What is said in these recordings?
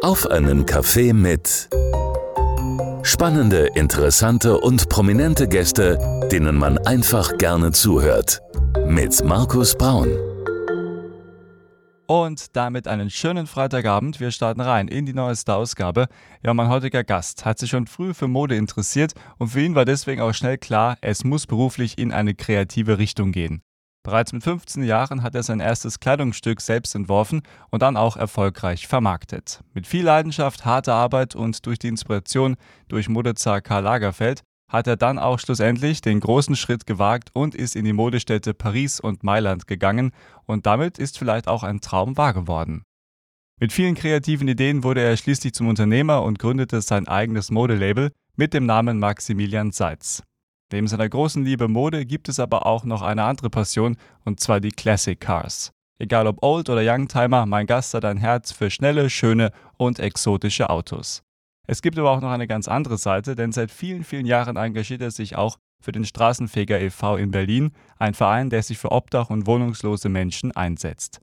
Auf einen Kaffee mit spannende, interessante und prominente Gäste, denen man einfach gerne zuhört. Mit Markus Braun. Und damit einen schönen Freitagabend. Wir starten rein in die neueste Ausgabe. Ja, mein heutiger Gast hat sich schon früh für Mode interessiert und für ihn war deswegen auch schnell klar, es muss beruflich in eine kreative Richtung gehen. Bereits mit 15 Jahren hat er sein erstes Kleidungsstück selbst entworfen und dann auch erfolgreich vermarktet. Mit viel Leidenschaft, harter Arbeit und durch die Inspiration durch Modezar Karl Lagerfeld hat er dann auch schlussendlich den großen Schritt gewagt und ist in die Modestädte Paris und Mailand gegangen und damit ist vielleicht auch ein Traum wahr geworden. Mit vielen kreativen Ideen wurde er schließlich zum Unternehmer und gründete sein eigenes Modelabel mit dem Namen Maximilian Seitz. Neben seiner großen Liebe Mode gibt es aber auch noch eine andere Passion, und zwar die Classic Cars. Egal ob Old oder Youngtimer, mein Gast hat ein Herz für schnelle, schöne und exotische Autos. Es gibt aber auch noch eine ganz andere Seite, denn seit vielen, vielen Jahren engagiert er sich auch für den Straßenfeger e.V. in Berlin, ein Verein, der sich für Obdach- und wohnungslose Menschen einsetzt.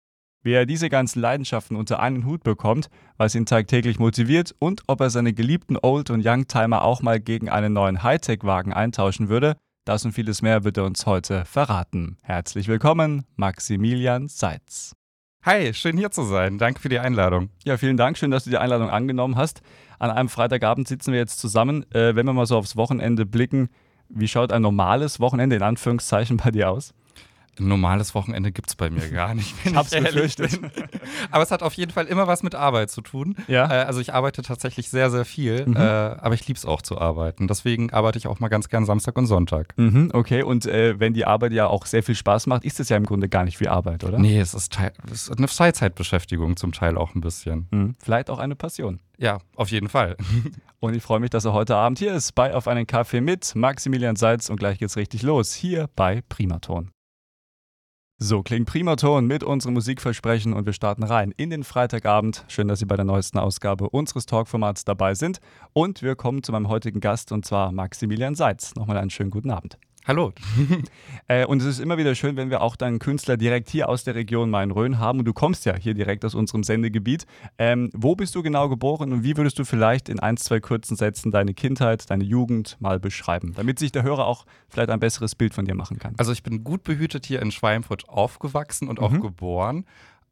Wie er diese ganzen Leidenschaften unter einen Hut bekommt, was ihn tagtäglich motiviert und ob er seine geliebten Old- und Youngtimer auch mal gegen einen neuen Hightech-Wagen eintauschen würde, das und vieles mehr wird er uns heute verraten. Herzlich willkommen, Maximilian Seitz. Hi, schön hier zu sein. Danke für die Einladung. Ja, vielen Dank. Schön, dass du die Einladung angenommen hast. An einem Freitagabend sitzen wir jetzt zusammen. Äh, wenn wir mal so aufs Wochenende blicken, wie schaut ein normales Wochenende in Anführungszeichen bei dir aus? Ein normales Wochenende gibt es bei mir gar nicht. ich hab's befürchtet. Aber es hat auf jeden Fall immer was mit Arbeit zu tun. Ja. Äh, also ich arbeite tatsächlich sehr, sehr viel, Mhm. äh, aber ich liebe es auch zu arbeiten. Deswegen arbeite ich auch mal ganz gern Samstag und Sonntag. Mhm, okay, und äh, wenn die Arbeit ja auch sehr viel Spaß macht, ist es ja im Grunde gar nicht viel Arbeit, oder? Nee, es ist, es ist eine Freizeitbeschäftigung zum Teil auch ein bisschen. Mhm, vielleicht auch eine Passion. Ja, auf jeden Fall. Und ich freue mich, dass er heute Abend hier ist bei Auf einen Kaffee mit Maximilian Seitz und gleich geht's richtig los hier bei Primaton. So klingt Primaton mit unserem Musikversprechen und wir starten rein in den Freitagabend. Schön, dass Sie bei der neuesten Ausgabe unseres Talkformats dabei sind. Und wir kommen zu meinem heutigen Gast und zwar Maximilian Seitz. Nochmal einen schönen guten Abend. Hallo. Äh, und es ist immer wieder schön, wenn wir auch deinen Künstler direkt hier aus der Region Main-Rhön haben. Und du kommst ja hier direkt aus unserem Sendegebiet. Ähm, wo bist du genau geboren und wie würdest du vielleicht in ein, zwei kurzen Sätzen deine Kindheit, deine Jugend mal beschreiben, damit sich der Hörer auch vielleicht ein besseres Bild von dir machen kann? Also ich bin gut behütet hier in Schweinfurt aufgewachsen und auch Mhm. geboren.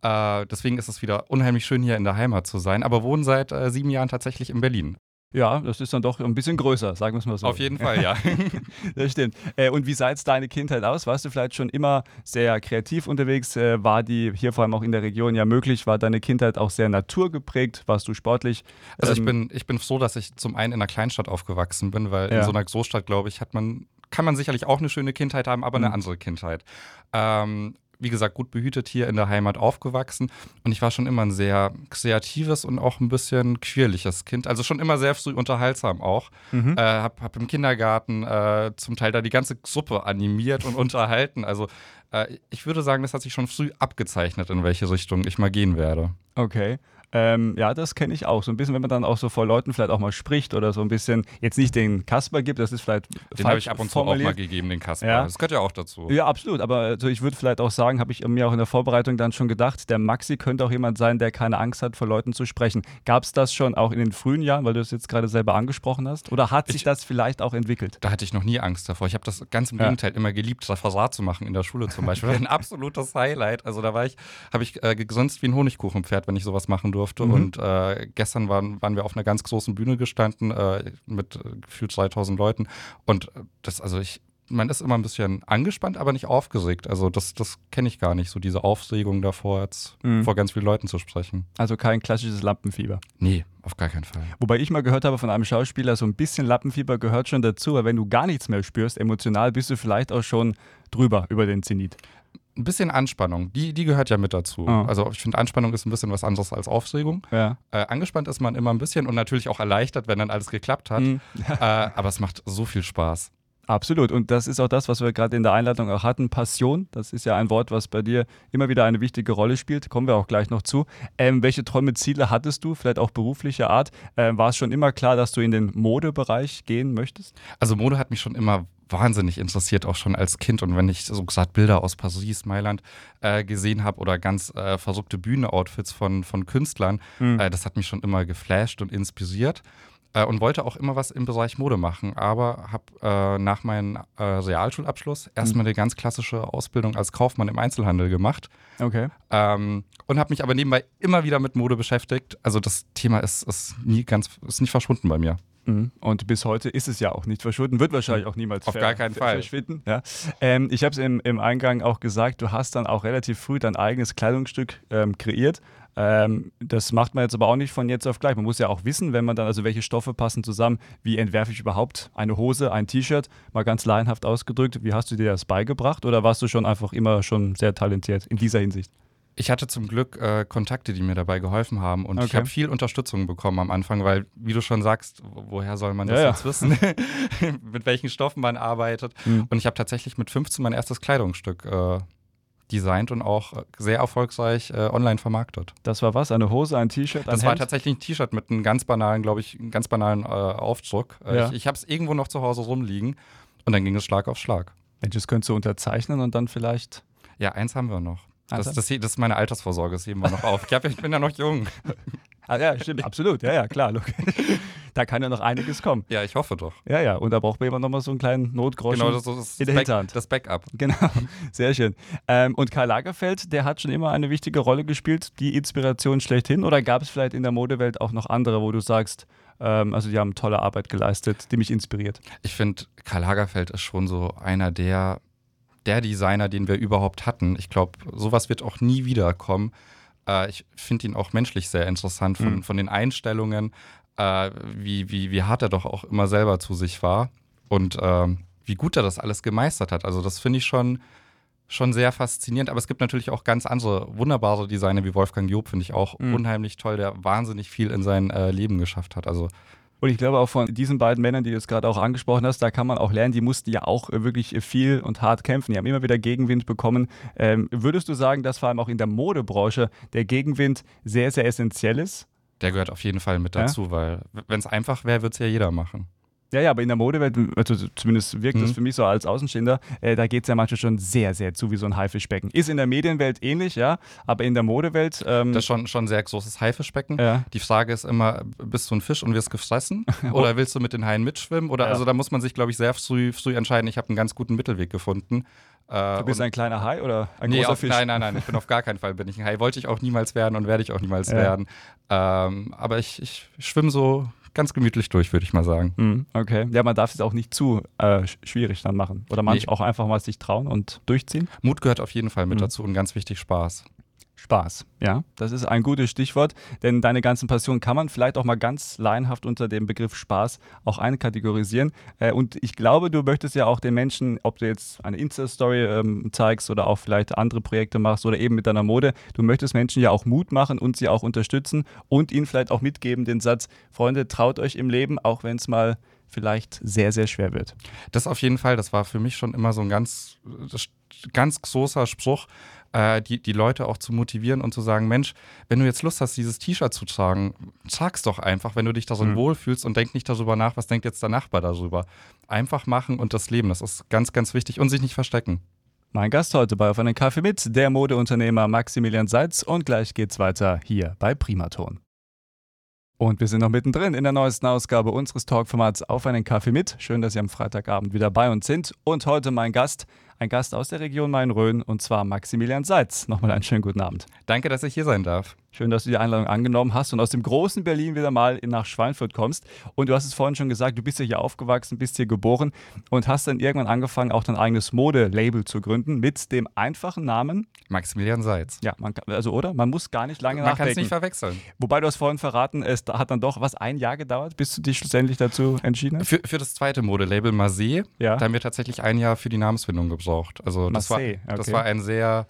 Äh, deswegen ist es wieder unheimlich schön, hier in der Heimat zu sein. Aber wohne seit äh, sieben Jahren tatsächlich in Berlin. Ja, das ist dann doch ein bisschen größer, sagen wir es mal so. Auf jeden Fall, ja. Das stimmt. Äh, und wie sah jetzt deine Kindheit aus? Warst du vielleicht schon immer sehr kreativ unterwegs? Äh, war die hier vor allem auch in der Region ja möglich? War deine Kindheit auch sehr naturgeprägt? Warst du sportlich? Also ich Ähm, bin, ich bin froh, dass ich zum einen in einer Kleinstadt aufgewachsen bin, weil Ja. in so einer Großstadt, glaube ich, hat man, kann man sicherlich auch eine schöne Kindheit haben, aber Mhm. eine andere Kindheit. Ähm, wie gesagt, gut behütet hier in der Heimat aufgewachsen und ich war schon immer ein sehr kreatives und auch ein bisschen quirliges Kind. Also schon immer sehr früh unterhaltsam auch. Mhm. Äh, hab, hab im Kindergarten äh, zum Teil da die ganze Gruppe animiert und unterhalten. Also äh, ich würde sagen, das hat sich schon früh abgezeichnet, in welche Richtung ich mal gehen werde. Okay. Ähm, ja, das kenne ich auch. So ein bisschen, wenn man dann auch so vor Leuten vielleicht auch mal spricht oder so ein bisschen, jetzt nicht den Kasper gibt, das ist vielleicht Den habe ich ab und zu auch mal gegeben, den Kasper. Ja. Das gehört ja auch dazu. Ja, absolut. Aber also ich würde vielleicht auch sagen, habe ich mir auch in der Vorbereitung dann schon gedacht, der Maxi könnte auch jemand sein, der keine Angst hat, vor Leuten zu sprechen. Gab es das schon auch in den frühen Jahren, weil du es jetzt gerade selber angesprochen hast? Oder hat sich Ich- das vielleicht auch entwickelt? Da hatte ich noch nie Angst davor. Ich habe das ganz im Ja. Gegenteil immer geliebt, Referat zu machen in der Schule zum Beispiel. Ein absolutes Highlight. Also da war ich, habe ich äh, gesonst wie ein Honigkuchenpferd, wenn ich sowas machen durfte. Mhm. Und äh, gestern waren, waren wir auf einer ganz großen Bühne gestanden äh, mit gefühlt 2000 Leuten. Und das, also ich, man ist immer ein bisschen angespannt, aber nicht aufgeregt. Also das, das kenne ich gar nicht, so diese Aufregung davor, jetzt Mhm. vor ganz vielen Leuten zu sprechen. Also kein klassisches Lampenfieber. Nee, auf gar keinen Fall. Wobei ich mal gehört habe von einem Schauspieler, so ein bisschen Lampenfieber gehört schon dazu, weil wenn du gar nichts mehr spürst, emotional bist du vielleicht auch schon drüber über den Zenit. Ein bisschen Anspannung, die, die gehört ja mit dazu. Ah. Also ich finde, Anspannung ist ein bisschen was anderes als Aufregung. Ja. Äh, angespannt ist man immer ein bisschen und natürlich auch erleichtert, wenn dann alles geklappt hat. Mhm. Äh, aber es macht so viel Spaß. Absolut. Und das ist auch das, was wir gerade in der Einleitung auch hatten. Passion, das ist ja ein Wort, was bei dir immer wieder eine wichtige Rolle spielt. Kommen wir auch gleich noch zu. Ähm, welche Träume, Ziele hattest du, vielleicht auch beruflicher Art? Ähm, war es schon immer klar, dass du in den Modebereich gehen möchtest? Also Mode hat mich schon immer wahnsinnig interessiert, auch schon als Kind. Und wenn ich so gesagt Bilder aus Paris, Mailand äh, gesehen habe oder ganz äh, versuchte Bühnenoutfits von, von Künstlern, mhm. äh, das hat mich schon immer geflasht und inspiriert. Äh, und wollte auch immer was im Bereich Mode machen, aber habe äh, nach meinem äh, Realschulabschluss erstmal mhm. eine ganz klassische Ausbildung als Kaufmann im Einzelhandel gemacht. Okay. Ähm, und habe mich aber nebenbei immer wieder mit Mode beschäftigt. Also das Thema ist, ist nie ganz, ist nicht verschwunden bei mir. Mhm. Und bis heute ist es ja auch nicht verschwunden, wird wahrscheinlich auch niemals Auf gar keinen Fall. verschwinden. Ja. Ähm, ich habe es im, im, Eingang auch gesagt, du hast dann auch relativ früh dein eigenes Kleidungsstück ähm, kreiert. Ähm, das macht man jetzt aber auch nicht von jetzt auf gleich. Man muss ja auch wissen, wenn man dann, also welche Stoffe passen zusammen, wie entwerfe ich überhaupt eine Hose, ein T-Shirt, mal ganz laienhaft ausgedrückt. Wie hast du dir das beigebracht oder warst du schon einfach immer schon sehr talentiert in dieser Hinsicht? Ich hatte zum Glück äh, Kontakte, die mir dabei geholfen haben und okay. ich habe viel Unterstützung bekommen am Anfang, weil, wie du schon sagst, woher soll man das ja, jetzt ja. wissen, mit welchen Stoffen man arbeitet. Mhm. Und ich habe tatsächlich mit 15 mein erstes Kleidungsstück äh, designt und auch sehr erfolgreich äh, online vermarktet. Das war was? Eine Hose, ein T-Shirt? Das war tatsächlich ein T-Shirt mit einem ganz banalen, glaube ich, ganz banalen äh, Aufdruck. Äh, ja. Ich, ich habe es irgendwo noch zu Hause rumliegen und dann ging es Schlag auf Schlag. Mensch, das könntest du unterzeichnen und dann vielleicht. Ja, eins haben wir noch. Das, das, das, ist meine Altersvorsorge, das heben wir noch auf. Ich, hab, ich bin ja noch jung. Ah, ja, stimmt, absolut. Ja, ja, klar. Da kann ja noch einiges kommen. Ja, ich hoffe doch. Ja, ja. Und da braucht man immer noch mal so einen kleinen Notgroschen genau, das, das in der Back, Hinterhand. Das Backup. Genau, sehr schön. Ähm, und Karl Lagerfeld, der hat schon immer eine wichtige Rolle gespielt, die Inspiration schlechthin. Oder gab es vielleicht in der Modewelt auch noch andere, wo du sagst, ähm, also die haben tolle Arbeit geleistet, die mich inspiriert? Ich finde, Karl Lagerfeld ist schon so einer der der Designer, den wir überhaupt hatten. Ich glaube, sowas wird auch nie wiederkommen. Äh, ich finde ihn auch menschlich sehr interessant von, mhm. von den Einstellungen, äh, wie, wie, wie hart er doch auch immer selber zu sich war und äh, wie gut er das alles gemeistert hat. Also das finde ich schon, schon sehr faszinierend. Aber es gibt natürlich auch ganz andere wunderbare Designer wie Wolfgang Job, finde ich auch mhm. unheimlich toll, der wahnsinnig viel in sein äh, Leben geschafft hat. Also und ich glaube auch von diesen beiden Männern, die du jetzt gerade auch angesprochen hast, da kann man auch lernen, die mussten ja auch wirklich viel und hart kämpfen. Die haben immer wieder Gegenwind bekommen. Ähm, würdest du sagen, dass vor allem auch in der Modebranche der Gegenwind sehr, sehr essentiell ist? Der gehört auf jeden Fall mit dazu, ja? weil wenn es einfach wäre, würde es ja jeder machen. Ja, ja, aber in der Modewelt, also zumindest wirkt mhm. das für mich so als Außenstehender, äh, da geht es ja manchmal schon sehr, sehr zu wie so ein Haifischbecken. Ist in der Medienwelt ähnlich, ja, aber in der Modewelt. Ähm, das ist schon, schon ein sehr großes Haifischbecken. Ja. Die Frage ist immer, bist du ein Fisch und wirst gefressen? oder willst du mit den Haien mitschwimmen? Oder ja. also da muss man sich, glaube ich, sehr früh, früh entscheiden. Ich habe einen ganz guten Mittelweg gefunden. Äh, du bist ein kleiner Hai oder ein nee, großer auf, Fisch? Nein, nein, nein, ich bin auf gar keinen Fall bin ich ein Hai. Wollte ich auch niemals werden und werde ich auch niemals ja. werden. Ähm, aber ich, ich schwimme so ganz gemütlich durch, würde ich mal sagen. Mhm, okay. Ja, man darf es auch nicht zu äh, schwierig dann machen. Oder manch nee. auch einfach mal sich trauen und durchziehen. Mut gehört auf jeden Fall mit mhm. dazu und ganz wichtig Spaß. Spaß. Ja, das ist ein gutes Stichwort, denn deine ganzen Passionen kann man vielleicht auch mal ganz laienhaft unter dem Begriff Spaß auch einkategorisieren. Äh, und ich glaube, du möchtest ja auch den Menschen, ob du jetzt eine Insta-Story ähm, zeigst oder auch vielleicht andere Projekte machst oder eben mit deiner Mode, du möchtest Menschen ja auch Mut machen und sie auch unterstützen und ihnen vielleicht auch mitgeben den Satz, Freunde, traut euch im Leben, auch wenn es mal vielleicht sehr, sehr schwer wird. Das auf jeden Fall, das war für mich schon immer so ein ganz, ganz großer Spruch, äh, die, die Leute auch zu motivieren und zu sagen, Mensch, wenn du jetzt Lust hast, dieses T-Shirt zu tragen, trag's doch einfach, wenn du dich da so mhm. wohlfühlst und denk nicht darüber nach, was denkt jetzt der Nachbar darüber. Einfach machen und das Leben, das ist ganz, ganz wichtig und sich nicht verstecken. Mein Gast heute bei Auf einen Kaffee mit, der Modeunternehmer Maximilian Seitz und gleich geht's weiter hier bei Primaton. Und wir sind noch mittendrin in der neuesten Ausgabe unseres Talkformats Auf einen Kaffee mit. Schön, dass Sie am Freitagabend wieder bei uns sind. Und heute mein Gast, ein Gast aus der Region Main-Rhön und zwar Maximilian Seitz. Nochmal einen schönen guten Abend. Danke, dass ich hier sein darf. Schön, dass du die Einladung angenommen hast und aus dem großen Berlin wieder mal nach Schweinfurt kommst. Und du hast es vorhin schon gesagt, du bist ja hier aufgewachsen, bist hier geboren und hast dann irgendwann angefangen, auch dein eigenes Modelabel zu gründen mit dem einfachen Namen Maximilian Seitz. Ja, man kann, also oder? Man muss gar nicht lange man nachdenken. Man kann es nicht verwechseln. Wobei du hast vorhin verraten, es hat dann doch was ein Jahr gedauert, bis du dich schlussendlich dazu entschieden hast. Für, für das zweite Modelabel Marseille, ja. da haben wir tatsächlich ein Jahr für die Namensfindung gebraucht. Also das, Marseille, war, okay. das war ein sehr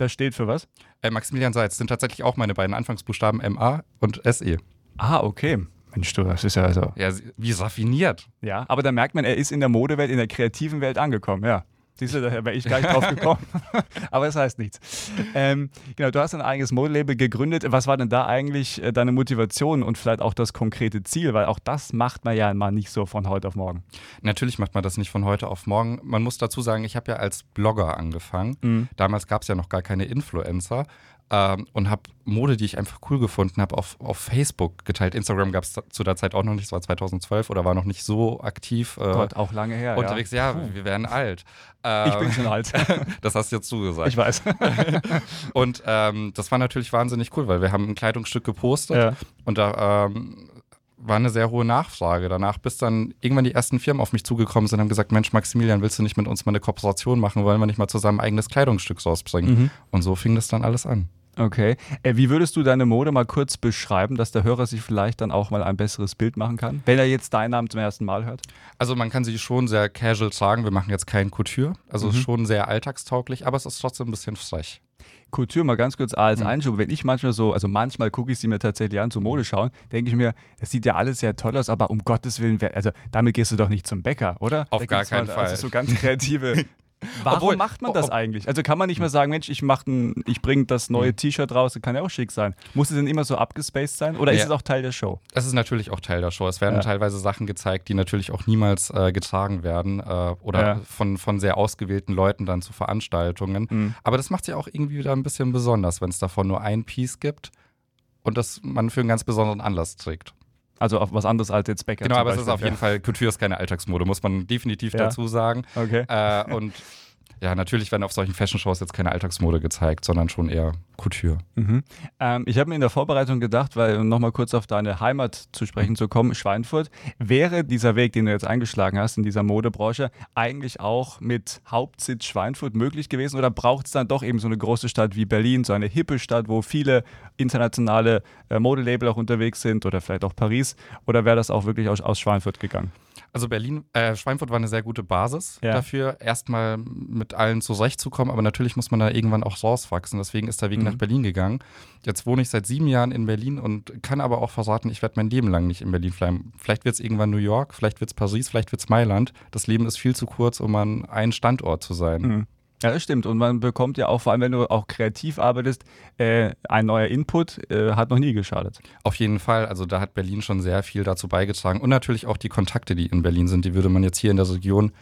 das steht für was? Äh, Maximilian Seitz sind tatsächlich auch meine beiden Anfangsbuchstaben MA und SE. Ah, okay. Mensch, du, das ist ja also. Ja, wie raffiniert. Ja, aber da merkt man, er ist in der Modewelt, in der kreativen Welt angekommen, ja. Siehst du, da wäre ich gar nicht drauf gekommen. Aber es das heißt nichts. Ähm, genau, du hast ein eigenes Modelabel gegründet. Was war denn da eigentlich äh, deine Motivation und vielleicht auch das konkrete Ziel? Weil auch das macht man ja mal nicht so von heute auf morgen. Natürlich macht man das nicht von heute auf morgen. Man muss dazu sagen, ich habe ja als Blogger angefangen. Mhm. Damals gab es ja noch gar keine Influencer ähm, und habe Mode, die ich einfach cool gefunden habe, auf, auf Facebook geteilt. Instagram gab es zu der Zeit auch noch nicht, es war 2012 oder war noch nicht so aktiv. Äh, Gott, auch lange her. Unterwegs, ja, ja wir werden alt. Ich bin schon alt. das hast jetzt du gesagt. Ich weiß. und ähm, das war natürlich wahnsinnig cool, weil wir haben ein Kleidungsstück gepostet ja. und da ähm, war eine sehr hohe Nachfrage danach, bis dann irgendwann die ersten Firmen auf mich zugekommen sind und haben gesagt, Mensch, Maximilian, willst du nicht mit uns mal eine Kooperation machen? Wollen wir nicht mal zusammen ein eigenes Kleidungsstück rausbringen? Mhm. Und so fing das dann alles an. Okay. Äh, wie würdest du deine Mode mal kurz beschreiben, dass der Hörer sich vielleicht dann auch mal ein besseres Bild machen kann, wenn er jetzt deinen Namen zum ersten Mal hört? Also man kann sie schon sehr casual sagen, wir machen jetzt kein Couture, also mhm. schon sehr alltagstauglich, aber es ist trotzdem ein bisschen frech. Kultur mal ganz kurz als mhm. Einschub. Wenn ich manchmal so, also manchmal gucke ich sie mir tatsächlich an, zu Mode schauen, denke ich mir, das sieht ja alles sehr toll aus, aber um Gottes Willen, also damit gehst du doch nicht zum Bäcker, oder? Auf da gar keinen mal, Fall. Also so ganz kreative Warum Obwohl, macht man das ob, eigentlich? Also kann man nicht mehr sagen, Mensch, ich ich bringe das neue. T-Shirt raus, das kann ja auch schick sein. Muss es denn immer so abgespaced sein oder ja. ist es auch Teil der Show? Es ist natürlich auch Teil der Show. Es werden ja. teilweise Sachen gezeigt, die natürlich auch niemals äh, getragen werden äh, oder ja. von, von sehr ausgewählten Leuten dann zu Veranstaltungen. Mhm. Aber das macht ja auch irgendwie wieder ein bisschen besonders, wenn es davon nur ein Piece gibt und das man für einen ganz besonderen Anlass trägt. Also auf was anderes als jetzt Bäcker. Genau, aber Beispiel. es ist auf jeden Fall, Couture ist keine Alltagsmode, muss man definitiv dazu sagen. Okay. Äh, und ja, natürlich werden auf solchen Fashion-Shows jetzt keine Alltagsmode gezeigt, sondern schon eher Couture. Mhm. Ähm, ich habe mir in der Vorbereitung gedacht, weil um nochmal kurz auf deine Heimat zu sprechen zu kommen, Schweinfurt, wäre dieser Weg, den du jetzt eingeschlagen hast in dieser Modebranche, eigentlich auch mit Hauptsitz Schweinfurt möglich gewesen oder braucht es dann doch eben so eine große Stadt wie Berlin, so eine hippe Stadt, wo viele internationale äh, Modelabel auch unterwegs sind oder vielleicht auch Paris oder wäre das auch wirklich aus, aus Schweinfurt gegangen? Also Berlin, äh, Schweinfurt war eine sehr gute Basis ja. dafür, erstmal mit allen zurechtzukommen, aber natürlich muss man da irgendwann auch rauswachsen. Deswegen ist der Weg mhm. nach Berlin gegangen. Jetzt wohne ich seit sieben Jahren in Berlin und kann aber auch verraten, ich werde mein Leben lang nicht in Berlin bleiben. Vielleicht wird es irgendwann New York, vielleicht wird es Paris, vielleicht wird es Mailand. Das Leben ist viel zu kurz, um an einen Standort zu sein. Mhm. Ja, das stimmt. Und man bekommt ja auch, vor allem wenn du auch kreativ arbeitest, äh, ein neuer Input äh, hat noch nie geschadet. Auf jeden Fall. Also da hat Berlin schon sehr viel dazu beigetragen. Und natürlich auch die Kontakte, die in Berlin sind, die würde man jetzt hier in der Region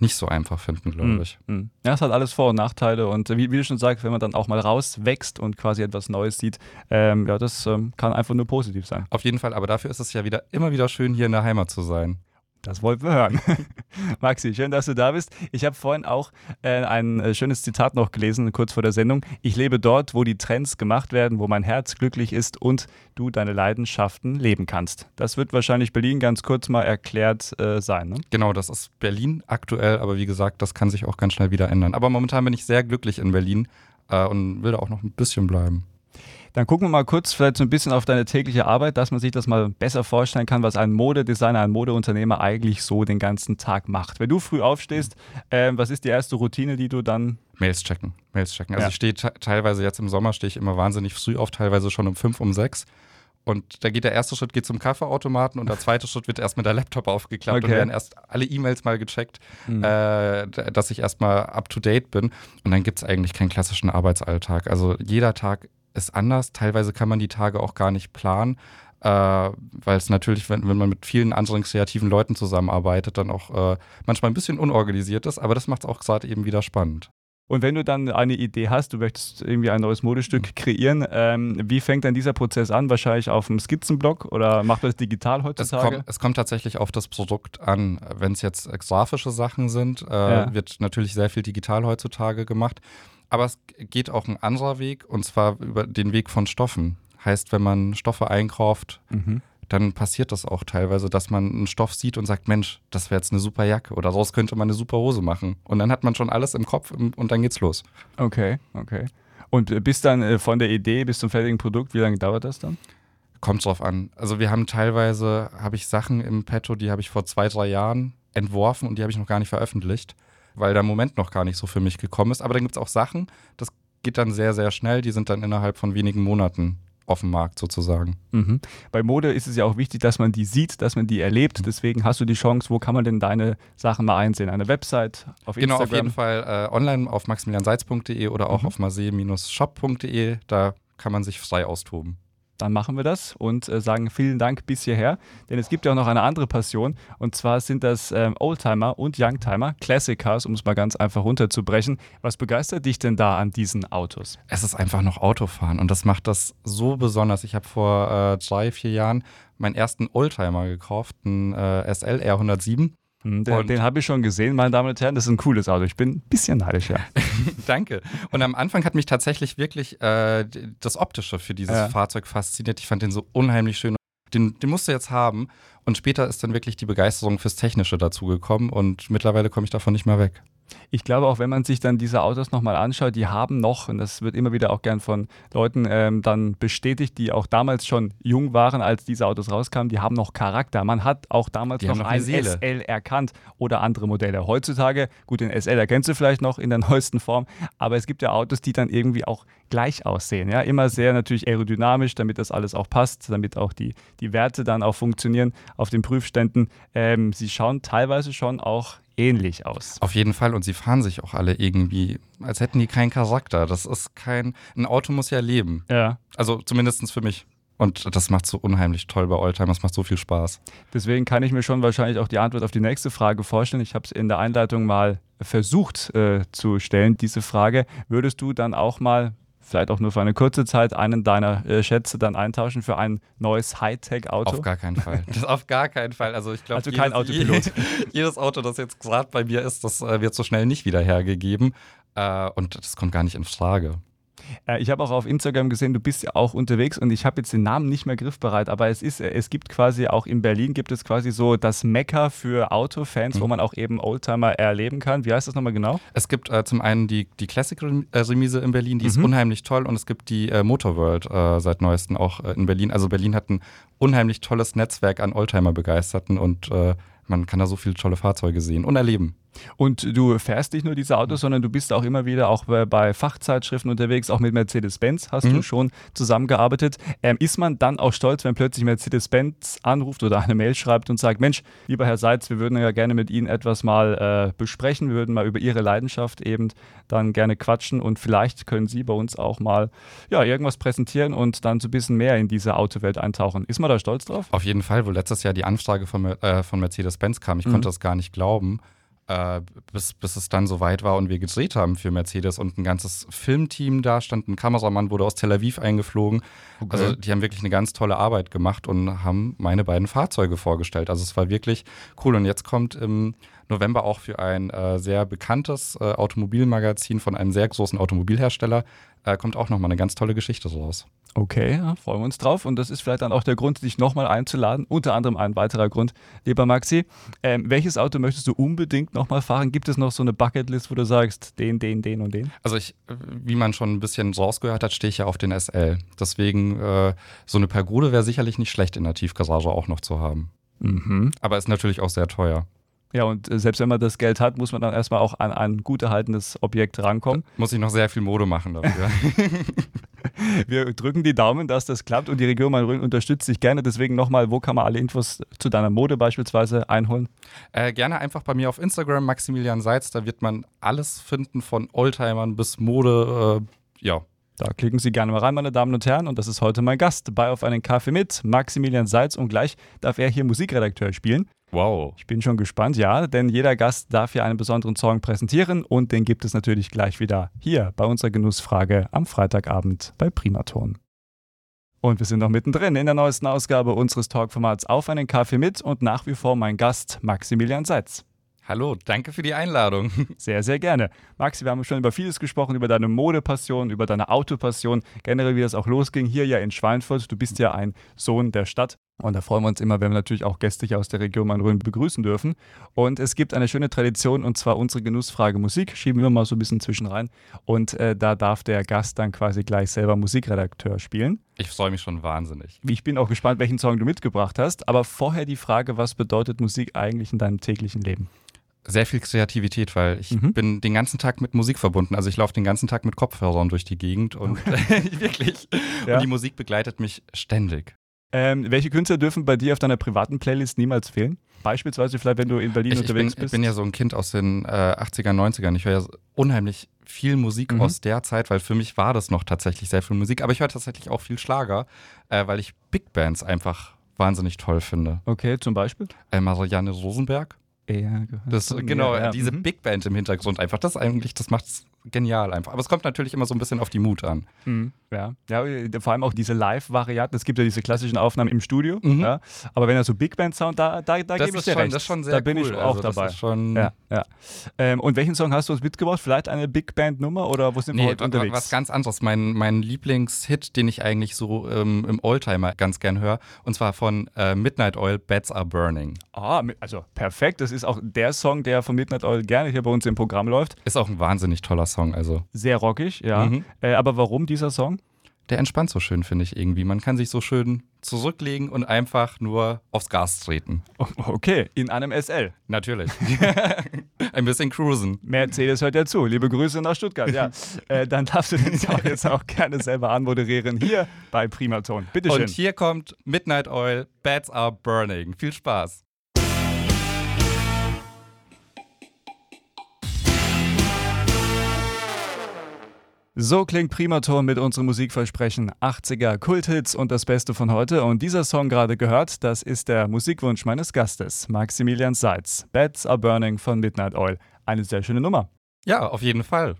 nicht so einfach finden, glaube hm, ich. Mm, Ja, es hat alles Vor- und Nachteile. Und wie, wie, du schon sagst, wenn man dann auch mal rauswächst und quasi etwas Neues sieht, ähm, ja, das ähm, kann einfach nur positiv sein. Auf jeden Fall. Aber dafür ist es ja wieder immer wieder schön, hier in der Heimat zu sein. Das wollten wir hören. Maxi, schön, dass du da bist. Ich habe vorhin auch äh, ein äh, schönes Zitat noch gelesen, kurz vor der Sendung. Ich lebe dort, wo die Trends gemacht werden, wo mein Herz glücklich ist und du deine Leidenschaften leben kannst. Das wird wahrscheinlich Berlin ganz kurz mal erklärt äh, sein. Ne? Genau, das ist Berlin aktuell, aber wie gesagt, das kann sich auch ganz schnell wieder ändern. Aber momentan bin ich sehr glücklich in Berlin äh, und will da auch noch ein bisschen bleiben. Dann gucken wir mal kurz vielleicht so ein bisschen auf deine tägliche Arbeit, dass man sich das mal besser vorstellen kann, was ein Modedesigner, ein Modeunternehmer eigentlich so den ganzen Tag macht. Wenn du früh aufstehst, äh, was ist die erste Routine, die du dann Mails checken, Mails checken. Also ja. ich stehe teilweise jetzt im Sommer stehe ich immer wahnsinnig früh auf, teilweise schon um fünf, um sechs. Und da geht der erste Schritt geht zum Kaffeeautomaten und der zweite Schritt wird erst mit der Laptop aufgeklappt okay. und werden erst alle E-Mails mal gecheckt, mhm. äh, dass ich erstmal up to date bin. Und dann gibt es eigentlich keinen klassischen Arbeitsalltag. Also jeder Tag ist anders. Teilweise kann man die Tage auch gar nicht planen, äh, weil es natürlich, wenn, wenn man mit vielen anderen kreativen Leuten zusammenarbeitet, dann auch äh, manchmal ein bisschen unorganisiert ist. Aber das macht es auch gerade eben wieder spannend. Und wenn du dann eine Idee hast, du möchtest irgendwie ein neues Modestück kreieren, ähm, wie fängt dann dieser Prozess an? Wahrscheinlich auf dem Skizzenblock oder macht man das digital heutzutage? Es kommt, es kommt tatsächlich auf das Produkt an. Wenn es jetzt grafische Sachen sind, äh, ja. wird natürlich sehr viel digital heutzutage gemacht. Aber es geht auch ein anderer Weg und zwar über den Weg von Stoffen. Heißt, wenn man Stoffe einkauft, mhm. dann passiert das auch teilweise, dass man einen Stoff sieht und sagt, Mensch, das wäre jetzt eine super Jacke oder daraus könnte man eine super Hose machen. Und dann hat man schon alles im Kopf und dann geht's los. Okay, okay. Und äh, bis dann äh, von der Idee bis zum fertigen Produkt, wie lange dauert das dann? Kommt drauf an. Also wir haben teilweise, habe ich Sachen im Petto, die habe ich vor zwei, drei Jahren entworfen und die habe ich noch gar nicht veröffentlicht weil der Moment noch gar nicht so für mich gekommen ist. Aber dann gibt es auch Sachen, das geht dann sehr, sehr schnell, die sind dann innerhalb von wenigen Monaten auf dem Markt sozusagen. Mhm. Bei Mode ist es ja auch wichtig, dass man die sieht, dass man die erlebt. Deswegen hast du die Chance, wo kann man denn deine Sachen mal einsehen? Eine Website, auf Instagram? Genau, auf jeden Fall äh, online auf maximilianseitz.de oder auch mhm. auf marseille-shop.de. Da kann man sich frei austoben dann machen wir das und äh, sagen vielen Dank bis hierher. Denn es gibt ja auch noch eine andere Passion und zwar sind das ähm, Oldtimer und Youngtimer, Classic Cars, um es mal ganz einfach runterzubrechen. Was begeistert dich denn da an diesen Autos? Es ist einfach noch Autofahren und das macht das so besonders. Ich habe vor äh, drei, vier Jahren meinen ersten Oldtimer gekauft, einen äh, SL R107 hm, den, den habe ich schon gesehen, meine Damen und Herren. Das ist ein cooles Auto. Ich bin ein bisschen neidisch, ja. Danke. Und am Anfang hat mich tatsächlich wirklich äh, das Optische für dieses ja. Fahrzeug fasziniert. Ich fand den so unheimlich schön. Den, den musst du jetzt haben. Und später ist dann wirklich die Begeisterung fürs Technische dazugekommen. Und mittlerweile komme ich davon nicht mehr weg. Ich glaube auch, wenn man sich dann diese Autos nochmal anschaut, die haben noch, und das wird immer wieder auch gern von Leuten ähm, dann bestätigt, die auch damals schon jung waren, als diese Autos rauskamen, die haben noch Charakter. Man hat auch damals die noch, noch ein SL erkannt oder andere Modelle. Heutzutage, gut, den SL erkennst du vielleicht noch in der neuesten Form, aber es gibt ja Autos, die dann irgendwie auch gleich aussehen. Ja? Immer sehr natürlich aerodynamisch, damit das alles auch passt, damit auch die, die Werte dann auch funktionieren auf den Prüfständen. Ähm, sie schauen teilweise schon auch ähnlich aus. Auf jeden Fall und sie fahren sich auch alle irgendwie, als hätten die keinen Charakter. Das ist kein, ein Auto muss ja leben. Ja. Also zumindest für mich. Und das macht so unheimlich toll bei Oldtimer, es macht so viel Spaß. Deswegen kann ich mir schon wahrscheinlich auch die Antwort auf die nächste Frage vorstellen. Ich habe es in der Einleitung mal versucht äh, zu stellen, diese Frage. Würdest du dann auch mal vielleicht auch nur für eine kurze Zeit einen deiner äh, Schätze dann eintauschen für ein neues Hightech-Auto? Auf gar keinen Fall. Das auf gar keinen Fall. Also ich glaube, also kein Autopilot. jedes Auto, das jetzt gerade bei mir ist, das äh, wird so schnell nicht wieder hergegeben. Äh, und das kommt gar nicht in Frage. Äh, ich habe auch auf Instagram gesehen, du bist ja auch unterwegs und ich habe jetzt den Namen nicht mehr griffbereit, aber es ist, es gibt quasi auch in Berlin gibt es quasi so das Mekka für Autofans, mhm. wo man auch eben Oldtimer erleben kann. Wie heißt das nochmal genau? Es gibt äh, zum einen die, die Classic-Remise in Berlin, die mhm. ist unheimlich toll und es gibt die äh, Motorworld äh, seit neuestem auch äh, in Berlin. Also Berlin hat ein unheimlich tolles Netzwerk an Oldtimer-Begeisterten und äh, man kann da so viele tolle Fahrzeuge sehen und erleben. Und du fährst nicht nur diese Autos, sondern du bist auch immer wieder auch bei Fachzeitschriften unterwegs, auch mit Mercedes-Benz hast mhm. du schon zusammengearbeitet. Ähm, ist man dann auch stolz, wenn plötzlich Mercedes-Benz anruft oder eine Mail schreibt und sagt, Mensch, lieber Herr Seitz, wir würden ja gerne mit Ihnen etwas mal äh, besprechen, wir würden mal über Ihre Leidenschaft eben dann gerne quatschen und vielleicht können Sie bei uns auch mal ja, irgendwas präsentieren und dann so ein bisschen mehr in diese Autowelt eintauchen. Ist man da stolz drauf? Auf jeden Fall, wo letztes Jahr die Anfrage von, äh, von Mercedes-Benz kam. Ich mhm. konnte das gar nicht glauben äh, bis, bis es dann so weit war und wir gedreht haben für Mercedes und ein ganzes Filmteam da stand. Ein Kameramann wurde aus Tel Aviv eingeflogen. Okay. Also die haben wirklich eine ganz tolle Arbeit gemacht und haben meine beiden Fahrzeuge vorgestellt. Also es war wirklich cool. Und jetzt kommt im November auch für ein äh, sehr bekanntes äh, Automobilmagazin von einem sehr großen Automobilhersteller äh, kommt auch nochmal eine ganz tolle Geschichte raus. Okay, freuen wir uns drauf. Und das ist vielleicht dann auch der Grund, dich nochmal einzuladen. Unter anderem ein weiterer Grund. Lieber Maxi, ähm, welches Auto möchtest du unbedingt nochmal fahren? Gibt es noch so eine Bucketlist, wo du sagst, den, den, den und den? Also ich, wie man schon ein bisschen rausgehört hat, stehe ich ja auf den SL. Deswegen äh, so eine Pergole wäre sicherlich nicht schlecht in der Tiefgarage auch noch zu haben. Mhm. Aber ist natürlich auch sehr teuer. Ja, und äh, selbst wenn man das Geld hat, muss man dann erstmal auch an ein gut erhaltenes Objekt rankommen. Da muss ich noch sehr viel Mode machen dafür. Wir drücken die Daumen, dass das klappt und die Region Main-Rhön unterstützt dich gerne. Deswegen nochmal, wo kann man alle Infos zu deiner Mode beispielsweise einholen? Äh, gerne einfach bei mir auf Instagram, Maximilian Seitz. Da wird man alles finden von Oldtimern bis Mode. Äh, ja, da klicken Sie gerne mal rein, meine Damen und Herren. Und das ist heute mein Gast bei Auf einen Kaffee mit Maximilian Seitz. Und gleich darf er hier Musikredakteur spielen. Wow. Ich bin schon gespannt, ja, denn jeder Gast darf hier einen besonderen Song präsentieren und den gibt es natürlich gleich wieder hier bei unserer Genussfrage am Freitagabend bei Primaton. Und wir sind noch mittendrin in der neuesten Ausgabe unseres Talkformats Auf einen Kaffee mit und nach wie vor mein Gast Maximilian Seitz. Hallo, danke für die Einladung. Sehr, sehr gerne. Maxi, wir haben schon über vieles gesprochen, über deine Modepassion, über deine Autopassion, generell wie das auch losging hier ja in Schweinfurt. Du bist ja ein Sohn der Stadt. Und da freuen wir uns immer, wenn wir natürlich auch Gäste hier aus der Region Main-Rhön begrüßen dürfen. Und es gibt eine schöne Tradition und zwar unsere Genussfrage Musik. Schieben wir mal so ein bisschen zwischen rein. Und äh, da darf der Gast dann quasi gleich selber Musikredakteur spielen. Ich freue mich schon wahnsinnig. Ich bin auch gespannt, welchen Song du mitgebracht hast. Aber vorher die Frage, was bedeutet Musik eigentlich in deinem täglichen Leben? Sehr viel Kreativität, weil ich Mhm. bin den ganzen Tag mit Musik verbunden. Also ich laufe den ganzen Tag mit Kopfhörern durch die Gegend und wirklich. Ja. Und die Musik begleitet mich ständig. Ähm, welche Künstler dürfen bei dir auf deiner privaten Playlist niemals fehlen? Beispielsweise vielleicht, wenn du in Berlin Ich, ich, bin, unterwegs ich bist. bin ja so ein Kind aus den äh, 80er, 90ern. Ich höre ja unheimlich viel Musik Mhm. aus der Zeit, weil für mich war das noch tatsächlich sehr viel Musik. Aber ich höre tatsächlich auch viel Schlager, äh, weil ich Big Bands einfach wahnsinnig toll finde. okay, zum Beispiel? Äh, Marianne Rosenberg. Ja, gehört Das, genau, ja. diese Mhm. Big Band im Hintergrund einfach, das eigentlich, das macht's genial einfach. Aber es kommt natürlich immer so ein bisschen auf die Mut an. Mhm. Ja. ja, äh, vor allem auch diese Live-Varianten. Es gibt ja diese klassischen Aufnahmen im Studio. Mhm. Ja. Aber wenn er so Big Band-Sound, da, da, da gebe ich dir schon, recht. das ist schon sehr da bin cool. ich auch also, dabei. Schon, Ja, ja. Ähm, und welchen Song hast du uns mitgebracht? Vielleicht eine Big Band-Nummer oder wo sind wir Nee, heute wa- unterwegs? was ganz anderes. Mein, mein Lieblingshit, den ich eigentlich so ähm, im Oldtimer ganz gern höre, und zwar von äh, Midnight Oil, Beds Are Burning. Ah, also perfekt. Das ist auch der Song, der von Midnight Oil gerne hier bei uns im Programm läuft. Ist auch ein wahnsinnig toller Song. Also Sehr rockig, ja. Mhm. Äh, aber warum dieser Song? der entspannt so schön, finde ich irgendwie. Man kann sich so schön zurücklegen und einfach nur aufs Gas treten. Oh, Okay, in einem SL. Natürlich. ein bisschen cruisen. Mercedes hört ja zu. Liebe Grüße nach Stuttgart. Ja, äh, dann darfst du den Song jetzt auch gerne selber anmoderieren hier bei Primaton. Bitteschön. Und hier kommt Midnight Oil, Beds Are Burning. Viel Spaß. So klingt Primaton mit unserem Musikversprechen 80er Kulthits und das Beste von heute. Und dieser Song gerade gehört, das ist der Musikwunsch meines Gastes, Maximilian Seitz. Beds Are Burning von Midnight Oil. Eine sehr schöne Nummer. Ja, auf jeden Fall.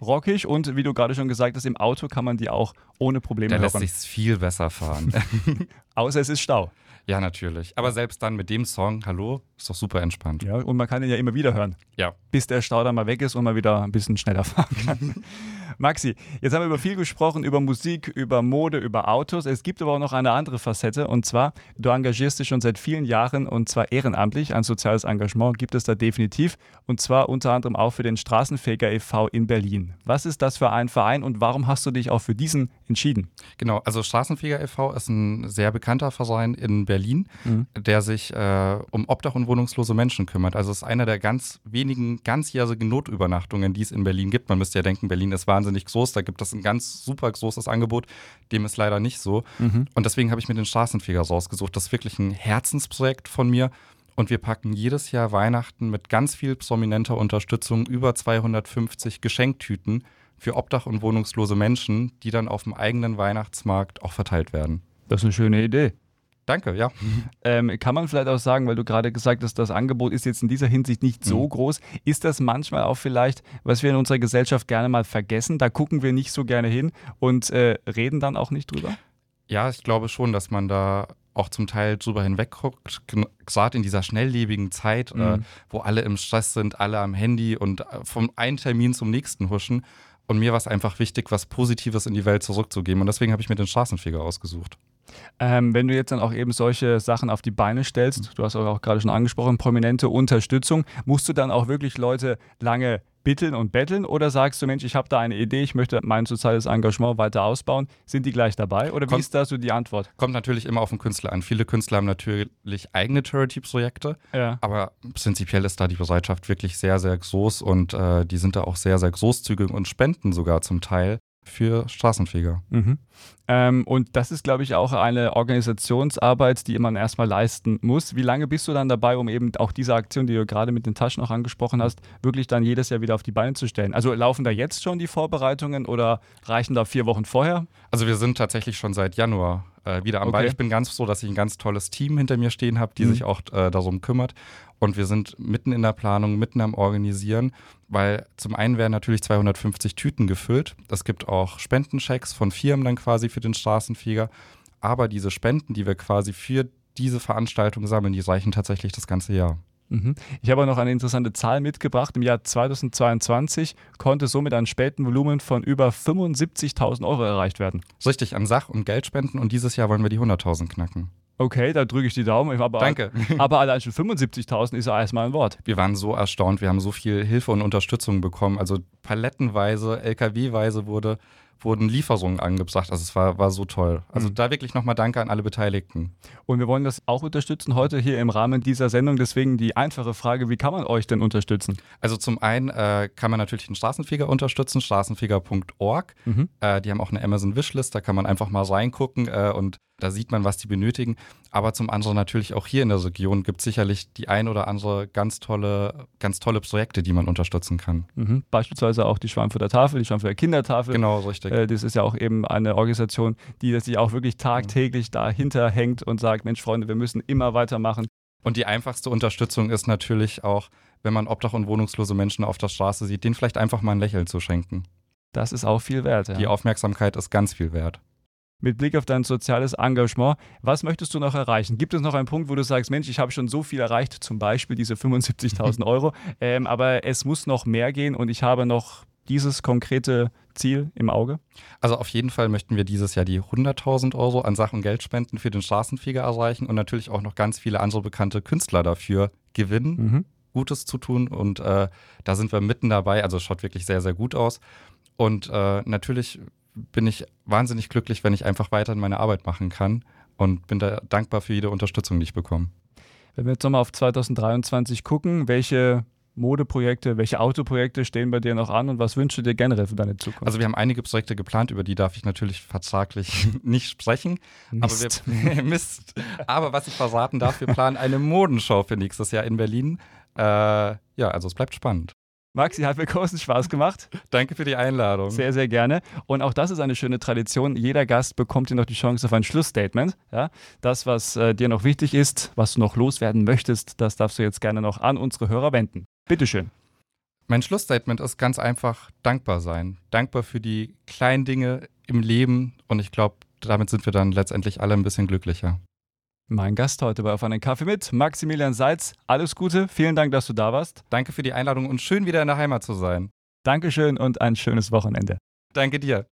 Rockig und wie du gerade schon gesagt hast, im Auto kann man die auch ohne Probleme Da lässt hören. sich's viel besser fahren. Außer es ist Stau. ja, natürlich. Aber selbst dann mit dem Song, hallo, ist doch super entspannt. Ja, und man kann ihn ja immer wieder hören. Ja. bis der Stau dann mal weg ist und man wieder ein bisschen schneller fahren kann. Maxi, jetzt haben wir über viel gesprochen, über Musik, über Mode, über Autos. Es gibt aber auch noch eine andere Facette und zwar, du engagierst dich schon seit vielen Jahren und zwar ehrenamtlich. Ein soziales Engagement gibt es da definitiv und zwar unter anderem auch für den Straßenfeger e.V. in Berlin. Was ist das für ein Verein und warum hast du dich auch für diesen entschieden? Genau, also Straßenfeger e.V. ist ein sehr bekannter Verein in Berlin, Mhm. der sich äh, um Obdach- und wohnungslose Menschen kümmert. Also es ist einer der ganz wenigen ganzjährigen Notübernachtungen, die es in Berlin gibt. Man müsste ja denken, Berlin ist wahnsinnig groß, da gibt es ein ganz super großes Angebot. Dem ist leider nicht so. Und deswegen habe ich mir den Straßenfeger rausgesucht. Das ist wirklich ein Herzensprojekt von mir. Und wir packen jedes Jahr Weihnachten mit ganz viel prominenter Unterstützung über 250 Geschenktüten für Obdach- und wohnungslose Menschen, die dann auf dem eigenen Weihnachtsmarkt auch verteilt werden. Das ist eine schöne Idee. Danke, ja. Ähm, kann man vielleicht auch sagen, weil du gerade gesagt hast, das Angebot ist jetzt in dieser Hinsicht nicht so Mhm. groß, ist das manchmal auch vielleicht, was wir in unserer Gesellschaft gerne mal vergessen? Da gucken wir nicht so gerne hin und äh, reden dann auch nicht drüber? Ja, ich glaube schon, dass man da auch zum Teil drüber hinwegguckt, gerade in dieser schnelllebigen Zeit, äh, Mhm. wo alle im Stress sind, alle am Handy und äh, vom einen Termin zum nächsten huschen. Und mir war es einfach wichtig, was Positives in die Welt zurückzugeben. Und deswegen habe ich mir den Straßenfeger ausgesucht. Ähm, wenn du jetzt dann auch eben solche Sachen auf die Beine stellst, du hast auch, gerade schon angesprochen, prominente Unterstützung, musst du dann auch wirklich Leute lange bitteln und betteln oder sagst du, Mensch, ich habe da eine Idee, ich möchte mein soziales Engagement weiter ausbauen, sind die gleich dabei oder wie Kommt- ist da so die Antwort? Kommt natürlich immer auf den Künstler an. Viele Künstler haben natürlich eigene Charity-Projekte, Ja. aber prinzipiell ist da die Bereitschaft wirklich sehr, sehr groß und äh, die sind da auch sehr, sehr großzügig und spenden sogar zum Teil für Straßenfeger. Mhm. Ähm, und das ist, glaube ich, auch eine Organisationsarbeit, die man erstmal leisten muss. Wie lange bist du dann dabei, um eben auch diese Aktion, die du gerade mit den Taschen auch angesprochen hast, wirklich dann jedes Jahr wieder auf die Beine zu stellen? Also laufen da jetzt schon die Vorbereitungen oder reichen da vier Wochen vorher? Also wir sind tatsächlich schon seit Januar äh, wieder am Okay. Ball. Ich bin ganz froh, dass ich ein ganz tolles Team hinter mir stehen habe, die Mhm. sich auch äh, darum kümmert. Und wir sind mitten in der Planung, mitten am Organisieren, weil zum einen werden natürlich 250 Tüten gefüllt. Es gibt auch Spendenchecks von Firmen dann quasi für den Straßenfeger. Aber diese Spenden, die wir quasi für diese Veranstaltung sammeln, die reichen tatsächlich das ganze Jahr. Mhm. Ich habe auch noch eine interessante Zahl mitgebracht. Im Jahr 2022 konnte somit ein Spendenvolumen von über 75.000 Euro erreicht werden. Richtig an Sach- und Geldspenden und dieses Jahr wollen wir die 100.000 knacken. Okay, da drücke ich die Daumen. Aber, Danke. Aber allein schon 75.000 ist ja erstmal ein Wort. Wir waren so erstaunt, wir haben so viel Hilfe und Unterstützung bekommen. Also palettenweise, LKW-weise wurde wurden Lieferungen angebracht. Also es war, war so toll. Also mhm. da wirklich nochmal Danke an alle Beteiligten. Und wir wollen das auch unterstützen heute hier im Rahmen dieser Sendung. Deswegen die einfache Frage, wie kann man euch denn unterstützen? Also zum einen äh, kann man natürlich den Straßenfeger unterstützen, straßenfeger.org. Mhm. Äh, die haben auch eine Amazon Wishlist, da kann man einfach mal reingucken äh, und da sieht man, was die benötigen. Aber zum anderen natürlich auch hier in der Region gibt es sicherlich die ein oder andere ganz tolle, ganz tolle Projekte, die man unterstützen kann. Mhm. Beispielsweise auch die Schweinfurter Tafel, die Schweinfurter Kindertafel. Genau, richtig. Äh, das ist ja auch eben eine Organisation, die sich auch wirklich tagtäglich dahinter hängt und sagt, Mensch, Freunde, wir müssen immer weitermachen. Und die einfachste Unterstützung ist natürlich auch, wenn man Obdach- und wohnungslose Menschen auf der Straße sieht, denen vielleicht einfach mal ein Lächeln zu schenken. Das ist auch viel wert. Ja. Die Aufmerksamkeit ist ganz viel wert mit Blick auf dein soziales Engagement, was möchtest du noch erreichen? Gibt es noch einen Punkt, wo du sagst, Mensch, ich habe schon so viel erreicht, zum Beispiel diese 75.000 Euro, ähm, aber es muss noch mehr gehen und ich habe noch dieses konkrete Ziel im Auge? Also auf jeden Fall möchten wir dieses Jahr die 100.000 Euro an Sachen Geldspenden für den Straßenfeger erreichen und natürlich auch noch ganz viele andere bekannte Künstler dafür gewinnen, mhm. Gutes zu tun und äh, da sind wir mitten dabei. Also es schaut wirklich sehr, sehr gut aus. Und äh, natürlich bin ich wahnsinnig glücklich, wenn ich einfach weiter meine Arbeit machen kann und bin da dankbar für jede Unterstützung, die ich bekomme. Wenn wir jetzt nochmal auf 2023 gucken, welche Modeprojekte, welche Autoprojekte stehen bei dir noch an und was wünschst du dir generell für deine Zukunft? Also wir haben einige Projekte geplant, über die darf ich natürlich vertraglich nicht sprechen. Mist. Aber, wir, Mist. aber was ich verraten darf, wir planen eine Modenschau für nächstes Jahr in Berlin. Äh, ja, also es bleibt spannend. Maxi, hat mir großen Spaß gemacht. Danke für die Einladung. Sehr, sehr gerne. Und auch das ist eine schöne Tradition. Jeder Gast bekommt hier noch die Chance auf ein Schlussstatement. Ja? Das, was äh, dir noch wichtig ist, was du noch loswerden möchtest, das darfst du jetzt gerne noch an unsere Hörer wenden. Bitteschön. Mein Schlussstatement ist ganz einfach dankbar sein. Dankbar für die kleinen Dinge im Leben und ich glaube, damit sind wir dann letztendlich alle ein bisschen glücklicher. Mein Gast heute bei Auf einen Kaffee mit, Maximilian Seitz. Alles Gute, vielen Dank, dass du da warst. Danke für die Einladung und schön wieder in der Heimat zu sein. Dankeschön und ein schönes Wochenende. Danke dir.